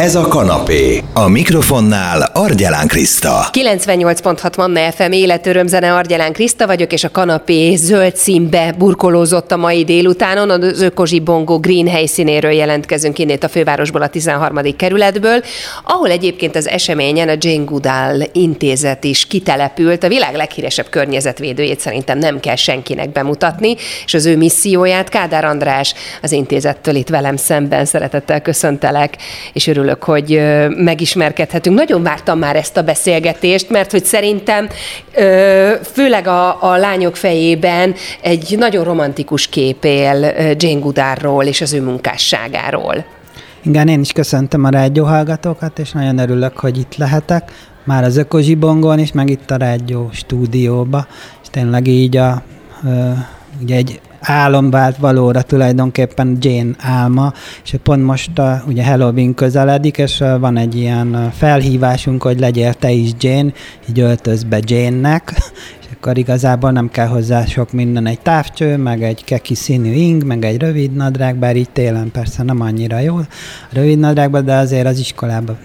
Ez a kanapé. A mikrofonnál Argyelán Kriszta. 98.6 Manna FM életörömzene Argyelán Kriszta vagyok, és a kanapé zöld színbe burkolózott a mai délutánon. Az Ökozsi Bongo Green helyszínéről jelentkezünk innét a fővárosból, a 13. kerületből, ahol egyébként az eseményen a Jane Goodall intézet is kitelepült. A világ leghíresebb környezetvédőjét szerintem nem kell senkinek bemutatni, és az ő misszióját Kádár András az intézettől itt velem szemben szeretettel köszöntelek, és örülök örülök, hogy megismerkedhetünk. Nagyon vártam már ezt a beszélgetést, mert hogy szerintem főleg a, a lányok fejében egy nagyon romantikus kép él Jane Goodárról és az ő munkásságáról. Igen, én is köszöntöm a rádió hallgatókat, és nagyon örülök, hogy itt lehetek. Már az Ökozsibongon is, meg itt a rádió stúdióba, és tényleg így a, ugye egy álom vált valóra tulajdonképpen Jane álma, és pont most a, ugye Halloween közeledik, és van egy ilyen felhívásunk, hogy legyél te is Jane, így öltöz be Jane-nek, akkor igazából nem kell hozzá sok minden, egy távcső, meg egy keki színű ing, meg egy rövid nadrág, bár így télen persze nem annyira jó a rövid nadrágba, de azért az iskolába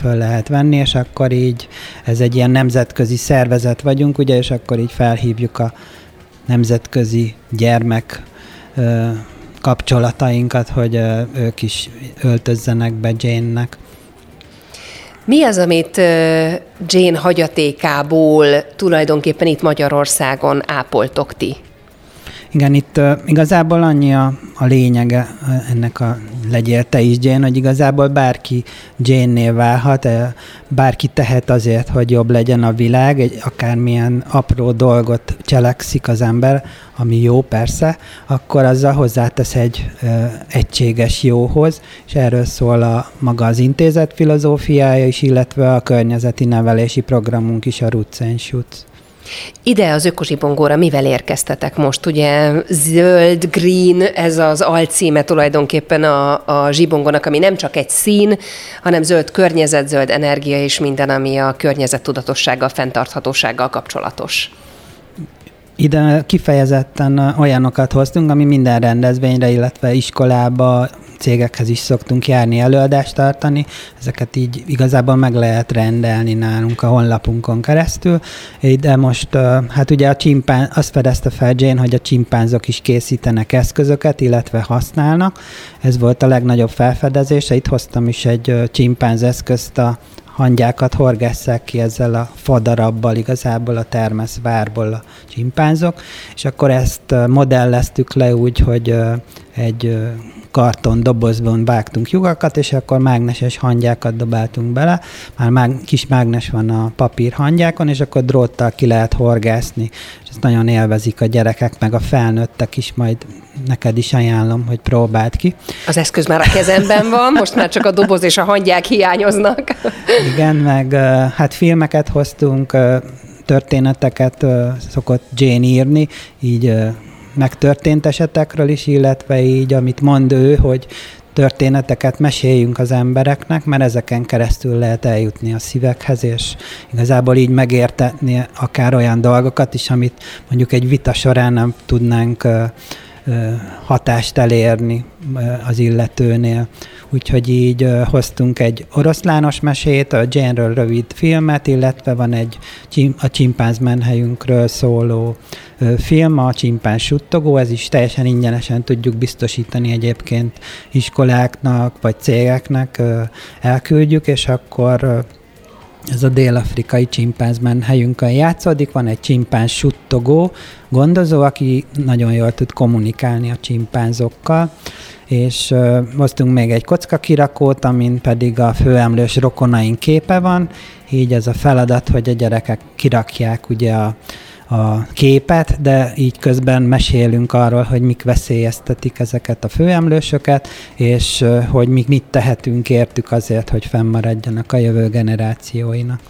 föl lehet venni, és akkor így ez egy ilyen nemzetközi szervezet vagyunk, ugye, és akkor így felhívjuk a nemzetközi gyermek kapcsolatainkat, hogy ők is öltözzenek be Jane-nek. Mi az, amit Jane hagyatékából tulajdonképpen itt Magyarországon ápoltok ti? Igen, itt uh, igazából annyi a, a lényege ennek a legyél te is Jane, hogy igazából bárki Jane-nél válhat, bárki tehet azért, hogy jobb legyen a világ, egy akármilyen apró dolgot cselekszik az ember, ami jó persze, akkor azzal hozzátesz egy ö, egységes jóhoz, és erről szól a maga az intézet filozófiája is, illetve a környezeti nevelési programunk is, a Shoots. Ide az ökozsibongóra mivel érkeztetek most? Ugye zöld, green, ez az alcíme tulajdonképpen a, a zsibongónak, ami nem csak egy szín, hanem zöld környezet, zöld energia és minden, ami a környezet tudatossággal, fenntarthatósággal kapcsolatos. Ide kifejezetten olyanokat hoztunk, ami minden rendezvényre, illetve iskolába, cégekhez is szoktunk járni, előadást tartani. Ezeket így igazából meg lehet rendelni nálunk a honlapunkon keresztül. De most, hát ugye a csimpán, azt fedezte fel Jane, hogy a csimpánzok is készítenek eszközöket, illetve használnak. Ez volt a legnagyobb felfedezése. Itt hoztam is egy csimpánz eszközt a hangyákat horgásszák ki ezzel a fadarabbal, igazából a termeszvárból a csimpánzok, és akkor ezt modelleztük le úgy, hogy egy karton dobozban vágtunk lyukakat, és akkor mágneses hangyákat dobáltunk bele. Már mág, kis mágnes van a papír hangyákon, és akkor dróttal ki lehet horgászni. És ezt nagyon élvezik a gyerekek, meg a felnőttek is, majd neked is ajánlom, hogy próbáld ki. Az eszköz már a kezemben van, most már csak a doboz és a hangyák hiányoznak. Igen, meg hát filmeket hoztunk, történeteket szokott Jane írni, így megtörtént esetekről is, illetve így, amit mond ő, hogy történeteket meséljünk az embereknek, mert ezeken keresztül lehet eljutni a szívekhez, és igazából így megértetni akár olyan dolgokat is, amit mondjuk egy vita során nem tudnánk hatást elérni az illetőnél. Úgyhogy így hoztunk egy oroszlános mesét, a Jane-ről rövid filmet, illetve van egy a csimpánz menhelyünkről szóló film, a csimpánz suttogó, ez is teljesen ingyenesen tudjuk biztosítani egyébként iskoláknak vagy cégeknek elküldjük, és akkor ez a dél-afrikai csimpánzmen helyünkön játszódik, van egy csimpánz suttogó gondozó, aki nagyon jól tud kommunikálni a csimpánzokkal, és uh, hoztunk még egy kocka kirakót, amin pedig a főemlős rokonaink képe van, így ez a feladat, hogy a gyerekek kirakják ugye a, a képet, de így közben mesélünk arról, hogy mik veszélyeztetik ezeket a főemlősöket, és hogy mi mit tehetünk értük azért, hogy fennmaradjanak a jövő generációinak.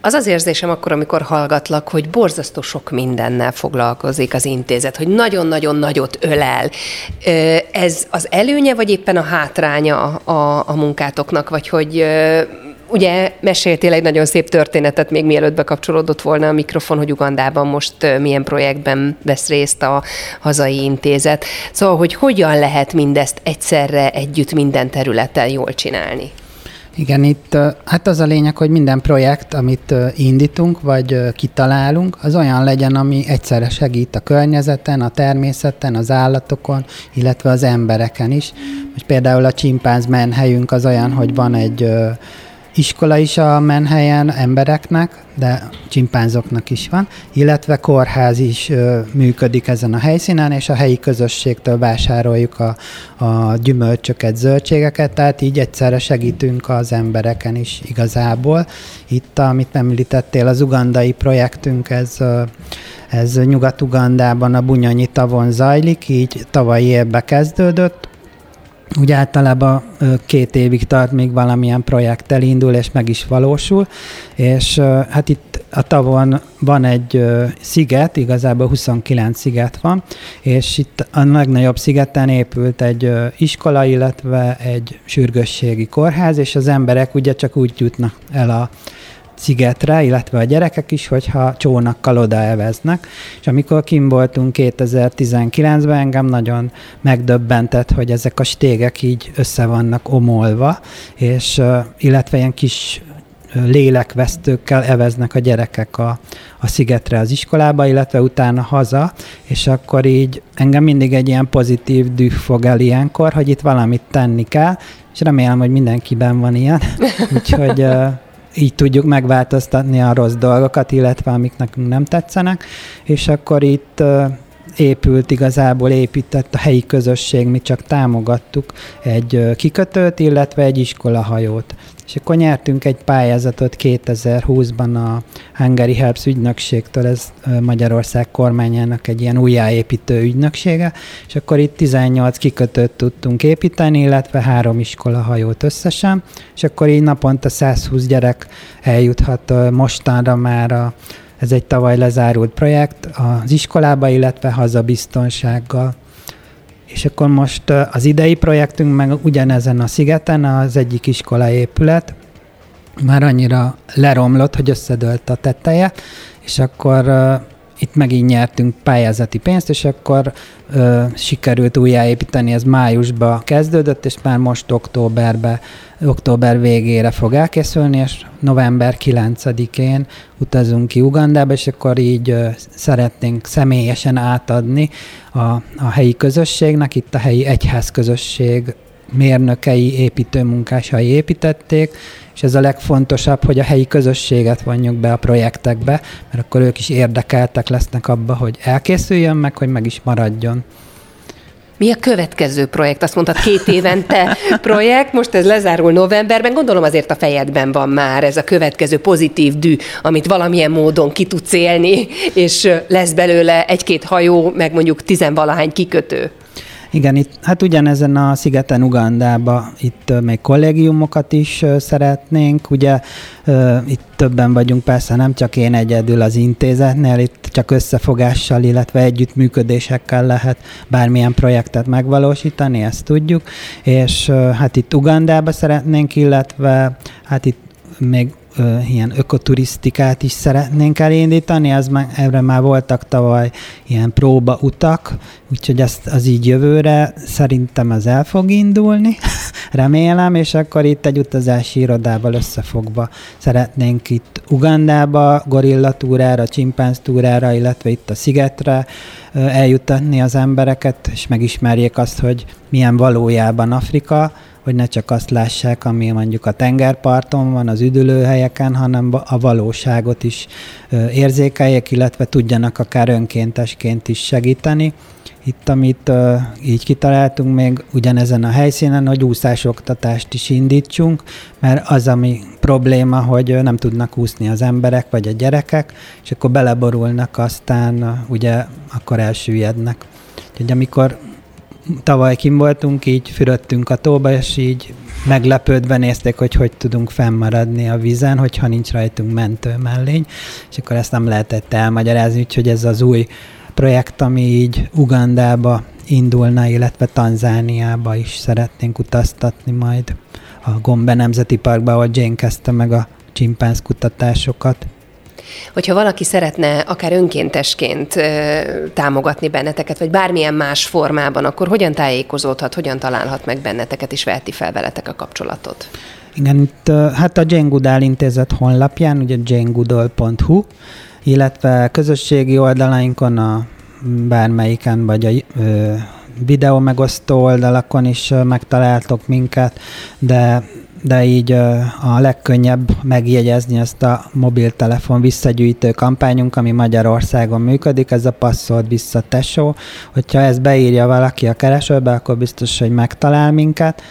Az az érzésem akkor, amikor hallgatlak, hogy borzasztó sok mindennel foglalkozik az intézet, hogy nagyon-nagyon nagyot ölel. Ez az előnye, vagy éppen a hátránya a, a munkátoknak, vagy hogy Ugye meséltél egy nagyon szép történetet, még mielőtt bekapcsolódott volna a mikrofon, hogy Ugandában most milyen projektben vesz részt a hazai intézet. Szóval, hogy hogyan lehet mindezt egyszerre együtt minden területen jól csinálni? Igen, itt hát az a lényeg, hogy minden projekt, amit indítunk, vagy kitalálunk, az olyan legyen, ami egyszerre segít a környezeten, a természeten, az állatokon, illetve az embereken is. Most például a csimpánz menhelyünk az olyan, hogy van egy iskola is a menhelyen embereknek, de csimpánzoknak is van, illetve kórház is ö, működik ezen a helyszínen, és a helyi közösségtől vásároljuk a, a gyümölcsöket, zöldségeket, tehát így egyszerre segítünk az embereken is igazából. Itt, amit említettél, az ugandai projektünk, ez ez Nyugat-Ugandában a Bunyonyi tavon zajlik, így tavalyi évben kezdődött, úgy általában két évig tart, még valamilyen projekt elindul, és meg is valósul, és hát itt a tavon van egy sziget, igazából 29 sziget van, és itt a legnagyobb szigeten épült egy iskola, illetve egy sürgősségi kórház, és az emberek ugye csak úgy jutnak el a szigetre, illetve a gyerekek is, hogyha csónakkal odaeveznek. És amikor kim voltunk 2019-ben, engem nagyon megdöbbentett, hogy ezek a stégek így össze vannak omolva, és illetve ilyen kis lélekvesztőkkel eveznek a gyerekek a, a szigetre az iskolába, illetve utána haza, és akkor így engem mindig egy ilyen pozitív düh fog el ilyenkor, hogy itt valamit tenni kell, és remélem, hogy mindenkiben van ilyen. Úgyhogy így tudjuk megváltoztatni a rossz dolgokat, illetve amik nekünk nem tetszenek, és akkor itt épült, igazából épített a helyi közösség, mi csak támogattuk egy kikötőt, illetve egy iskolahajót. És akkor nyertünk egy pályázatot 2020-ban a Hungary Helps ügynökségtől, ez Magyarország kormányának egy ilyen újjáépítő ügynöksége, és akkor itt 18 kikötőt tudtunk építeni, illetve három iskolahajót összesen, és akkor így naponta 120 gyerek eljuthat mostanra már a ez egy tavaly lezárult projekt az iskolába, illetve hazabiztonsággal. És akkor most az idei projektünk meg ugyanezen a szigeten, az egyik iskola épület, már annyira leromlott, hogy összedőlt a teteje, és akkor itt megint nyertünk pályázati pénzt, és akkor ö, sikerült újjáépíteni, ez májusba kezdődött, és már most októberbe, október végére fog elkészülni, és november 9-én utazunk ki Ugandába, és akkor így ö, szeretnénk személyesen átadni a, a helyi közösségnek, itt a helyi egyház közösség mérnökei, építőmunkásai építették, és ez a legfontosabb, hogy a helyi közösséget vonjuk be a projektekbe, mert akkor ők is érdekeltek lesznek abba, hogy elkészüljön meg, hogy meg is maradjon. Mi a következő projekt? Azt mondtad, két évente projekt, most ez lezárul novemberben. Gondolom azért a fejedben van már ez a következő pozitív dű, amit valamilyen módon ki tudsz élni, és lesz belőle egy-két hajó, meg mondjuk tizenvalahány kikötő. Igen, itt, hát ugyanezen a szigeten Ugandába itt még kollégiumokat is szeretnénk, ugye itt többen vagyunk, persze nem csak én egyedül az intézetnél, itt csak összefogással, illetve együttműködésekkel lehet bármilyen projektet megvalósítani, ezt tudjuk, és hát itt Ugandába szeretnénk, illetve hát itt még ö, ilyen ökoturisztikát is szeretnénk elindítani, ez már, erre már voltak tavaly ilyen próba utak, úgyhogy ezt az így jövőre szerintem az el fog indulni, remélem, és akkor itt egy utazási irodával összefogva szeretnénk itt Ugandába, gorillatúrára, csimpánztúrára, illetve itt a szigetre eljutatni az embereket, és megismerjék azt, hogy milyen valójában Afrika, hogy ne csak azt lássák, ami mondjuk a tengerparton van, az üdülőhelyeken, hanem a valóságot is érzékeljék, illetve tudjanak akár önkéntesként is segíteni. Itt, amit uh, így kitaláltunk még ugyanezen a helyszínen, hogy úszásoktatást is indítsunk, mert az, ami probléma, hogy nem tudnak úszni az emberek vagy a gyerekek, és akkor beleborulnak, aztán uh, ugye akkor elsüllyednek. Úgyhogy amikor tavaly kim voltunk, így fürödtünk a tóba, és így meglepődve nézték, hogy hogy tudunk fennmaradni a vízen, hogyha nincs rajtunk mentő mellény, és akkor ezt nem lehetett elmagyarázni, úgyhogy ez az új projekt, ami így Ugandába indulna, illetve Tanzániába is szeretnénk utaztatni majd a Gombe Nemzeti Parkba, ahol Jane kezdte meg a csimpánz kutatásokat. Hogyha valaki szeretne akár önkéntesként támogatni benneteket, vagy bármilyen más formában, akkor hogyan tájékozódhat, hogyan találhat meg benneteket, és veheti fel veletek a kapcsolatot? Igen, itt hát a Goodall intézet honlapján, ugye janegoodall.hu, illetve közösségi oldalainkon a bármelyiken, vagy a ö, videó megosztó oldalakon is megtaláltok minket, de de így a legkönnyebb megjegyezni ezt a mobiltelefon visszagyűjtő kampányunk, ami Magyarországon működik, ez a passzolt vissza tesó. Hogyha ezt beírja valaki a keresőbe, akkor biztos, hogy megtalál minket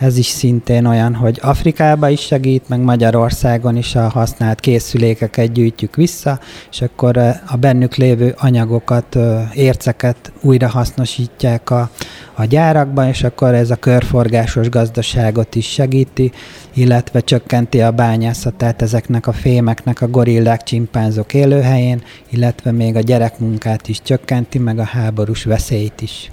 ez is szintén olyan, hogy Afrikába is segít, meg Magyarországon is a használt készülékeket gyűjtjük vissza, és akkor a bennük lévő anyagokat, érceket újra hasznosítják a, a gyárakban, és akkor ez a körforgásos gazdaságot is segíti, illetve csökkenti a bányászatát ezeknek a fémeknek a gorillák, csimpánzok élőhelyén, illetve még a gyerekmunkát is csökkenti, meg a háborús veszélyt is.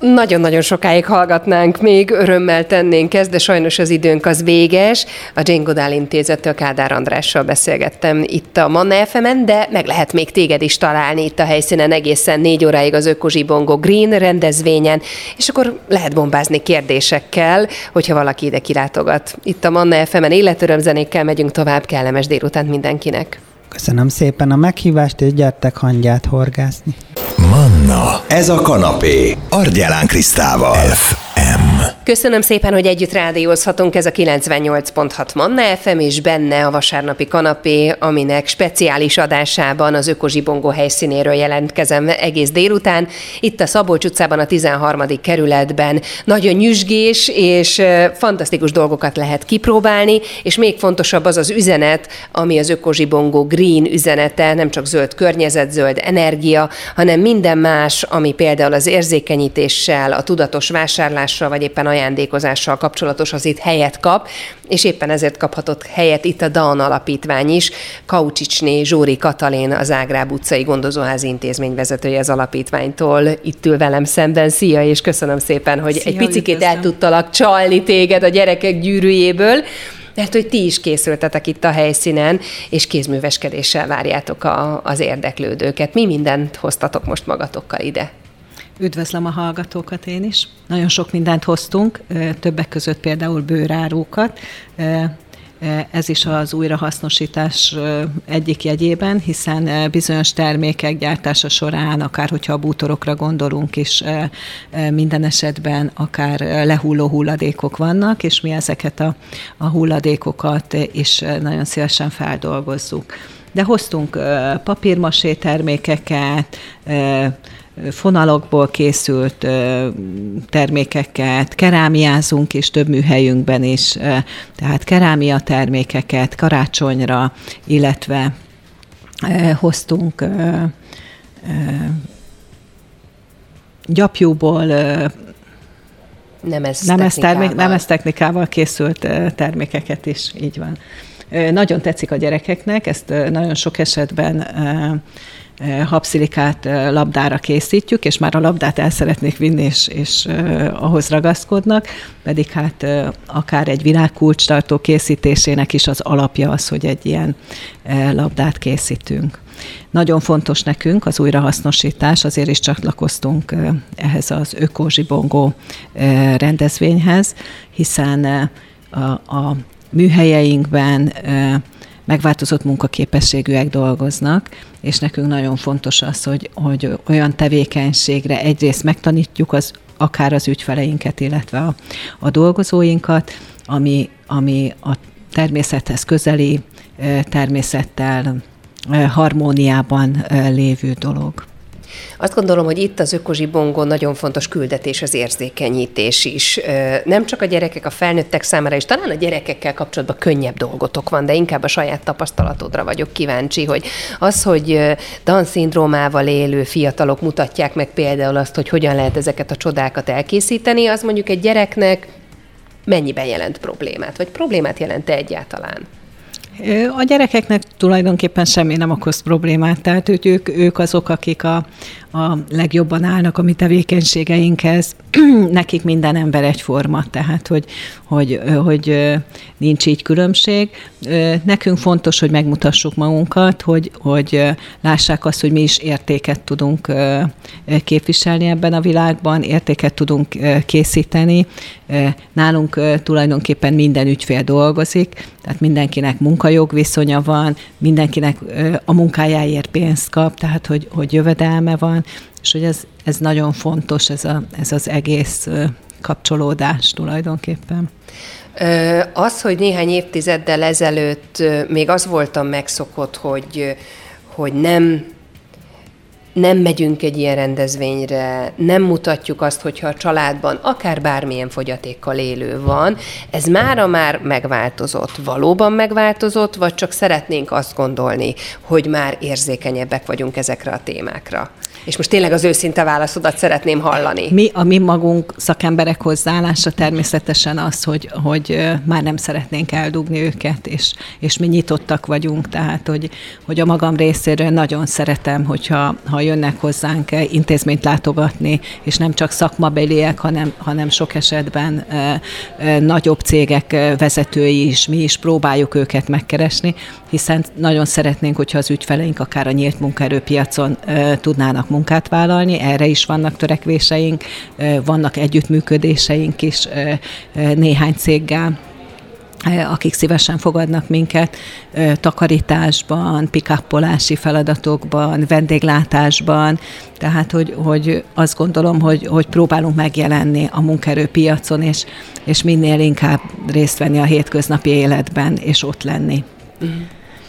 Nagyon-nagyon sokáig hallgatnánk, még örömmel tennénk ezt, de sajnos az időnk az véges. A Jane Goodall intézettől Kádár Andrással beszélgettem itt a Manna fm de meg lehet még téged is találni itt a helyszínen egészen négy óráig az Ökozsibongo Green rendezvényen, és akkor lehet bombázni kérdésekkel, hogyha valaki ide kilátogat. Itt a Manna FM-en életörömzenékkel megyünk tovább, kellemes délután mindenkinek. Köszönöm szépen a meghívást, és gyertek hangyát horgászni. Manna, ez a kanapé, Argyelán Krisztával. FM. Köszönöm szépen, hogy együtt rádiózhatunk. Ez a 98.6 Manna FM, és benne a vasárnapi kanapé, aminek speciális adásában az Ökozsibongó helyszínéről jelentkezem egész délután. Itt a Szabolcs utcában, a 13. kerületben nagyon nyüzsgés és fantasztikus dolgokat lehet kipróbálni, és még fontosabb az az üzenet, ami az Ökozsibongó Green üzenete, nem csak zöld környezet, zöld energia, hanem minden más, ami például az érzékenyítéssel, a tudatos vásárlással, vagy éppen ajándékozással kapcsolatos, az itt helyet kap, és éppen ezért kaphatott helyet itt a DAN alapítvány is. Kaucsicsné Zsóri Katalin, az Ágráb utcai gondozóház intézmény vezetője az alapítványtól itt ül velem szemben. Szia, és köszönöm szépen, hogy Szia, egy picit el tudtalak csalni téged a gyerekek gyűrűjéből mert hogy ti is készültetek itt a helyszínen, és kézműveskedéssel várjátok a, az érdeklődőket. Mi mindent hoztatok most magatokkal ide? Üdvözlöm a hallgatókat én is. Nagyon sok mindent hoztunk, többek között például bőrárókat. Ez is az újrahasznosítás egyik jegyében, hiszen bizonyos termékek gyártása során, akár hogyha a bútorokra gondolunk is, minden esetben akár lehulló hulladékok vannak, és mi ezeket a, a hulladékokat is nagyon szívesen feldolgozzuk. De hoztunk papírmasé termékeket, fonalokból készült termékeket, kerámiázunk is több műhelyünkben is, tehát kerámia termékeket karácsonyra, illetve hoztunk gyapjúból nemes, nemes, termék, nemes technikával készült termékeket is, így van. Nagyon tetszik a gyerekeknek, ezt nagyon sok esetben habszilikát labdára készítjük, és már a labdát el szeretnék vinni, és, és ahhoz ragaszkodnak, pedig hát akár egy virágkulcstartó készítésének is az alapja az, hogy egy ilyen labdát készítünk. Nagyon fontos nekünk az újrahasznosítás, azért is csatlakoztunk ehhez az ökozsibongó rendezvényhez, hiszen a, a műhelyeinkben megváltozott munkaképességűek dolgoznak, és nekünk nagyon fontos az, hogy, hogy olyan tevékenységre egyrészt megtanítjuk az, akár az ügyfeleinket, illetve a, a dolgozóinkat, ami, ami a természethez közeli természettel harmóniában lévő dolog. Azt gondolom, hogy itt az ökozsibongon nagyon fontos küldetés az érzékenyítés is. Nem csak a gyerekek, a felnőttek számára is, talán a gyerekekkel kapcsolatban könnyebb dolgotok van, de inkább a saját tapasztalatodra vagyok kíváncsi, hogy az, hogy Down-szindrómával élő fiatalok mutatják meg például azt, hogy hogyan lehet ezeket a csodákat elkészíteni, az mondjuk egy gyereknek mennyiben jelent problémát, vagy problémát jelent egyáltalán? A gyerekeknek tulajdonképpen semmi nem okoz problémát, tehát hogy ők, ők azok, akik a, a legjobban állnak a mi tevékenységeinkhez. Nekik minden ember egyforma, tehát hogy, hogy, hogy nincs így különbség. Nekünk fontos, hogy megmutassuk magunkat, hogy, hogy lássák azt, hogy mi is értéket tudunk képviselni ebben a világban, értéket tudunk készíteni. Nálunk tulajdonképpen minden ügyfél dolgozik, tehát mindenkinek munkajogviszonya van, mindenkinek a munkájáért pénzt kap, tehát hogy, hogy jövedelme van, és hogy ez, ez nagyon fontos, ez, a, ez az egész kapcsolódás tulajdonképpen. Az, hogy néhány évtizeddel ezelőtt még az voltam megszokott, hogy, hogy nem nem megyünk egy ilyen rendezvényre, nem mutatjuk azt, hogyha a családban akár bármilyen fogyatékkal élő van, ez mára már megváltozott. Valóban megváltozott, vagy csak szeretnénk azt gondolni, hogy már érzékenyebbek vagyunk ezekre a témákra? És most tényleg az őszinte válaszodat szeretném hallani. Mi, a mi magunk szakemberek hozzáállása természetesen az, hogy, hogy már nem szeretnénk eldugni őket, és, és mi nyitottak vagyunk, tehát hogy, hogy a magam részéről nagyon szeretem, hogyha ha jönnek hozzánk intézményt látogatni, és nem csak szakmabeliek, hanem, hanem sok esetben e, e, nagyobb cégek vezetői is, mi is próbáljuk őket megkeresni, hiszen nagyon szeretnénk, hogyha az ügyfeleink akár a nyílt munkaerőpiacon tudnának munkát vállalni, erre is vannak törekvéseink, vannak együttműködéseink is néhány céggel akik szívesen fogadnak minket takarításban, pikappolási feladatokban, vendéglátásban, tehát hogy, hogy azt gondolom, hogy, hogy próbálunk megjelenni a munkerőpiacon, és, és minél inkább részt venni a hétköznapi életben, és ott lenni. Mm.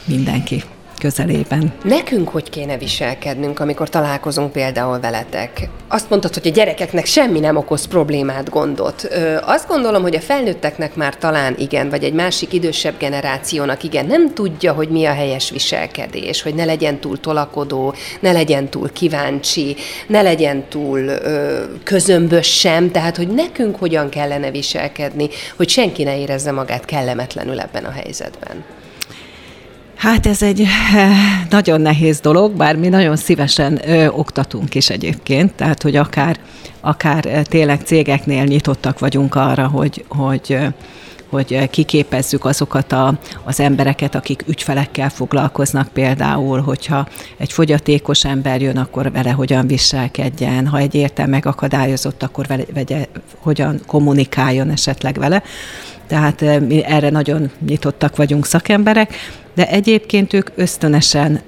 Mindenki közelében. Nekünk hogy kéne viselkednünk, amikor találkozunk például veletek? Azt mondtad, hogy a gyerekeknek semmi nem okoz problémát, gondot. Ö, azt gondolom, hogy a felnőtteknek már talán igen, vagy egy másik idősebb generációnak igen, nem tudja, hogy mi a helyes viselkedés, hogy ne legyen túl tolakodó, ne legyen túl kíváncsi, ne legyen túl ö, közömbös sem, tehát hogy nekünk hogyan kellene viselkedni, hogy senki ne érezze magát kellemetlenül ebben a helyzetben. Hát ez egy eh, nagyon nehéz dolog, bár mi nagyon szívesen ö, oktatunk is egyébként, tehát hogy akár, akár eh, tényleg cégeknél nyitottak vagyunk arra, hogy, hogy hogy kiképezzük azokat a, az embereket, akik ügyfelekkel foglalkoznak például, hogyha egy fogyatékos ember jön, akkor vele hogyan viselkedjen, ha egy értelme megakadályozott, akkor vele, vegye, hogyan kommunikáljon esetleg vele. Tehát mi erre nagyon nyitottak vagyunk szakemberek, de egyébként ők ösztönösen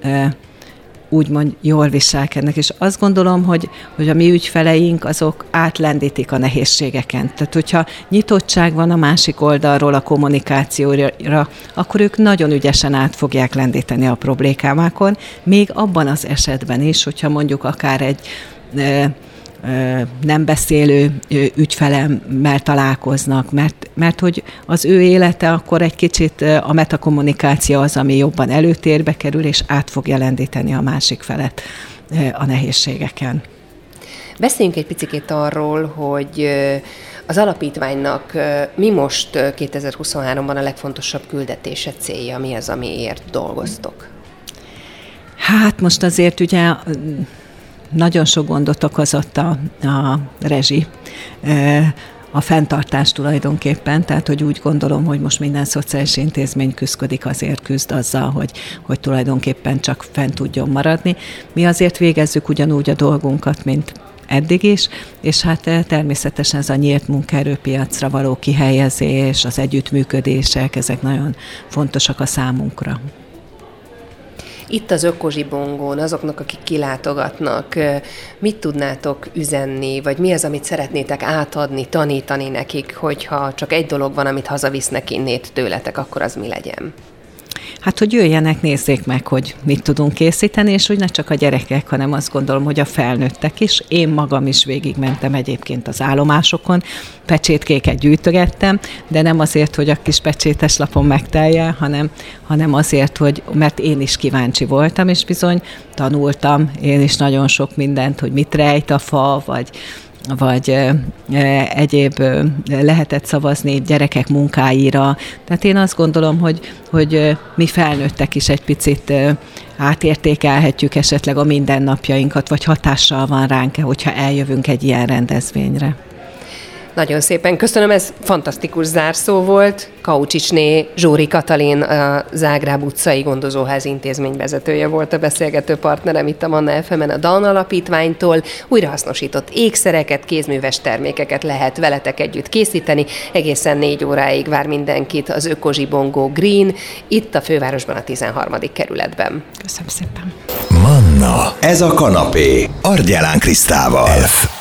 úgymond jól viselkednek, és azt gondolom, hogy, hogy a mi ügyfeleink azok átlendítik a nehézségeken. Tehát, hogyha nyitottság van a másik oldalról a kommunikációra, akkor ők nagyon ügyesen át fogják lendíteni a problémákon, még abban az esetben is, hogyha mondjuk akár egy nem beszélő ügyfelemmel találkoznak, mert, mert hogy az ő élete akkor egy kicsit a metakommunikáció az, ami jobban előtérbe kerül, és át fog jelentíteni a másik felet a nehézségeken. Beszéljünk egy picit arról, hogy az alapítványnak mi most 2023-ban a legfontosabb küldetése célja, mi az, amiért dolgoztok? Hát most azért ugye nagyon sok gondot okozott a, a rezsi, a fenntartás tulajdonképpen, tehát hogy úgy gondolom, hogy most minden szociális intézmény küzdik azért, küzd azzal, hogy, hogy tulajdonképpen csak fent tudjon maradni. Mi azért végezzük ugyanúgy a dolgunkat, mint eddig is, és hát természetesen ez a nyílt munkaerőpiacra való kihelyezés, az együttműködések, ezek nagyon fontosak a számunkra. Itt az ökozsibongón, azoknak, akik kilátogatnak, mit tudnátok üzenni, vagy mi az, amit szeretnétek átadni, tanítani nekik, hogyha csak egy dolog van, amit hazavisznek innét tőletek, akkor az mi legyen? Hát, hogy jöjjenek, nézzék meg, hogy mit tudunk készíteni, és hogy ne csak a gyerekek, hanem azt gondolom, hogy a felnőttek is. Én magam is végigmentem egyébként az állomásokon, pecsétkéket gyűjtögettem, de nem azért, hogy a kis pecsétes lapon megtelje, hanem, hanem azért, hogy, mert én is kíváncsi voltam, és bizony tanultam én is nagyon sok mindent, hogy mit rejt a fa, vagy vagy egyéb lehetett szavazni gyerekek munkáira. Tehát én azt gondolom, hogy, hogy mi felnőttek is egy picit átértékelhetjük esetleg a mindennapjainkat, vagy hatással van ránk, hogyha eljövünk egy ilyen rendezvényre. Nagyon szépen köszönöm, ez fantasztikus zárszó volt. Kaucsicsné Zsóri Katalin, a Zágráb utcai gondozóház intézmény vezetője volt a beszélgető partnerem itt a Manna fm a DAN alapítványtól. Újrahasznosított ékszereket, kézműves termékeket lehet veletek együtt készíteni. Egészen négy óráig vár mindenkit az Ökozsi Bongó Green, itt a fővárosban a 13. kerületben. Köszönöm szépen. Manna, ez a kanapé, Argyelán Krisztával. F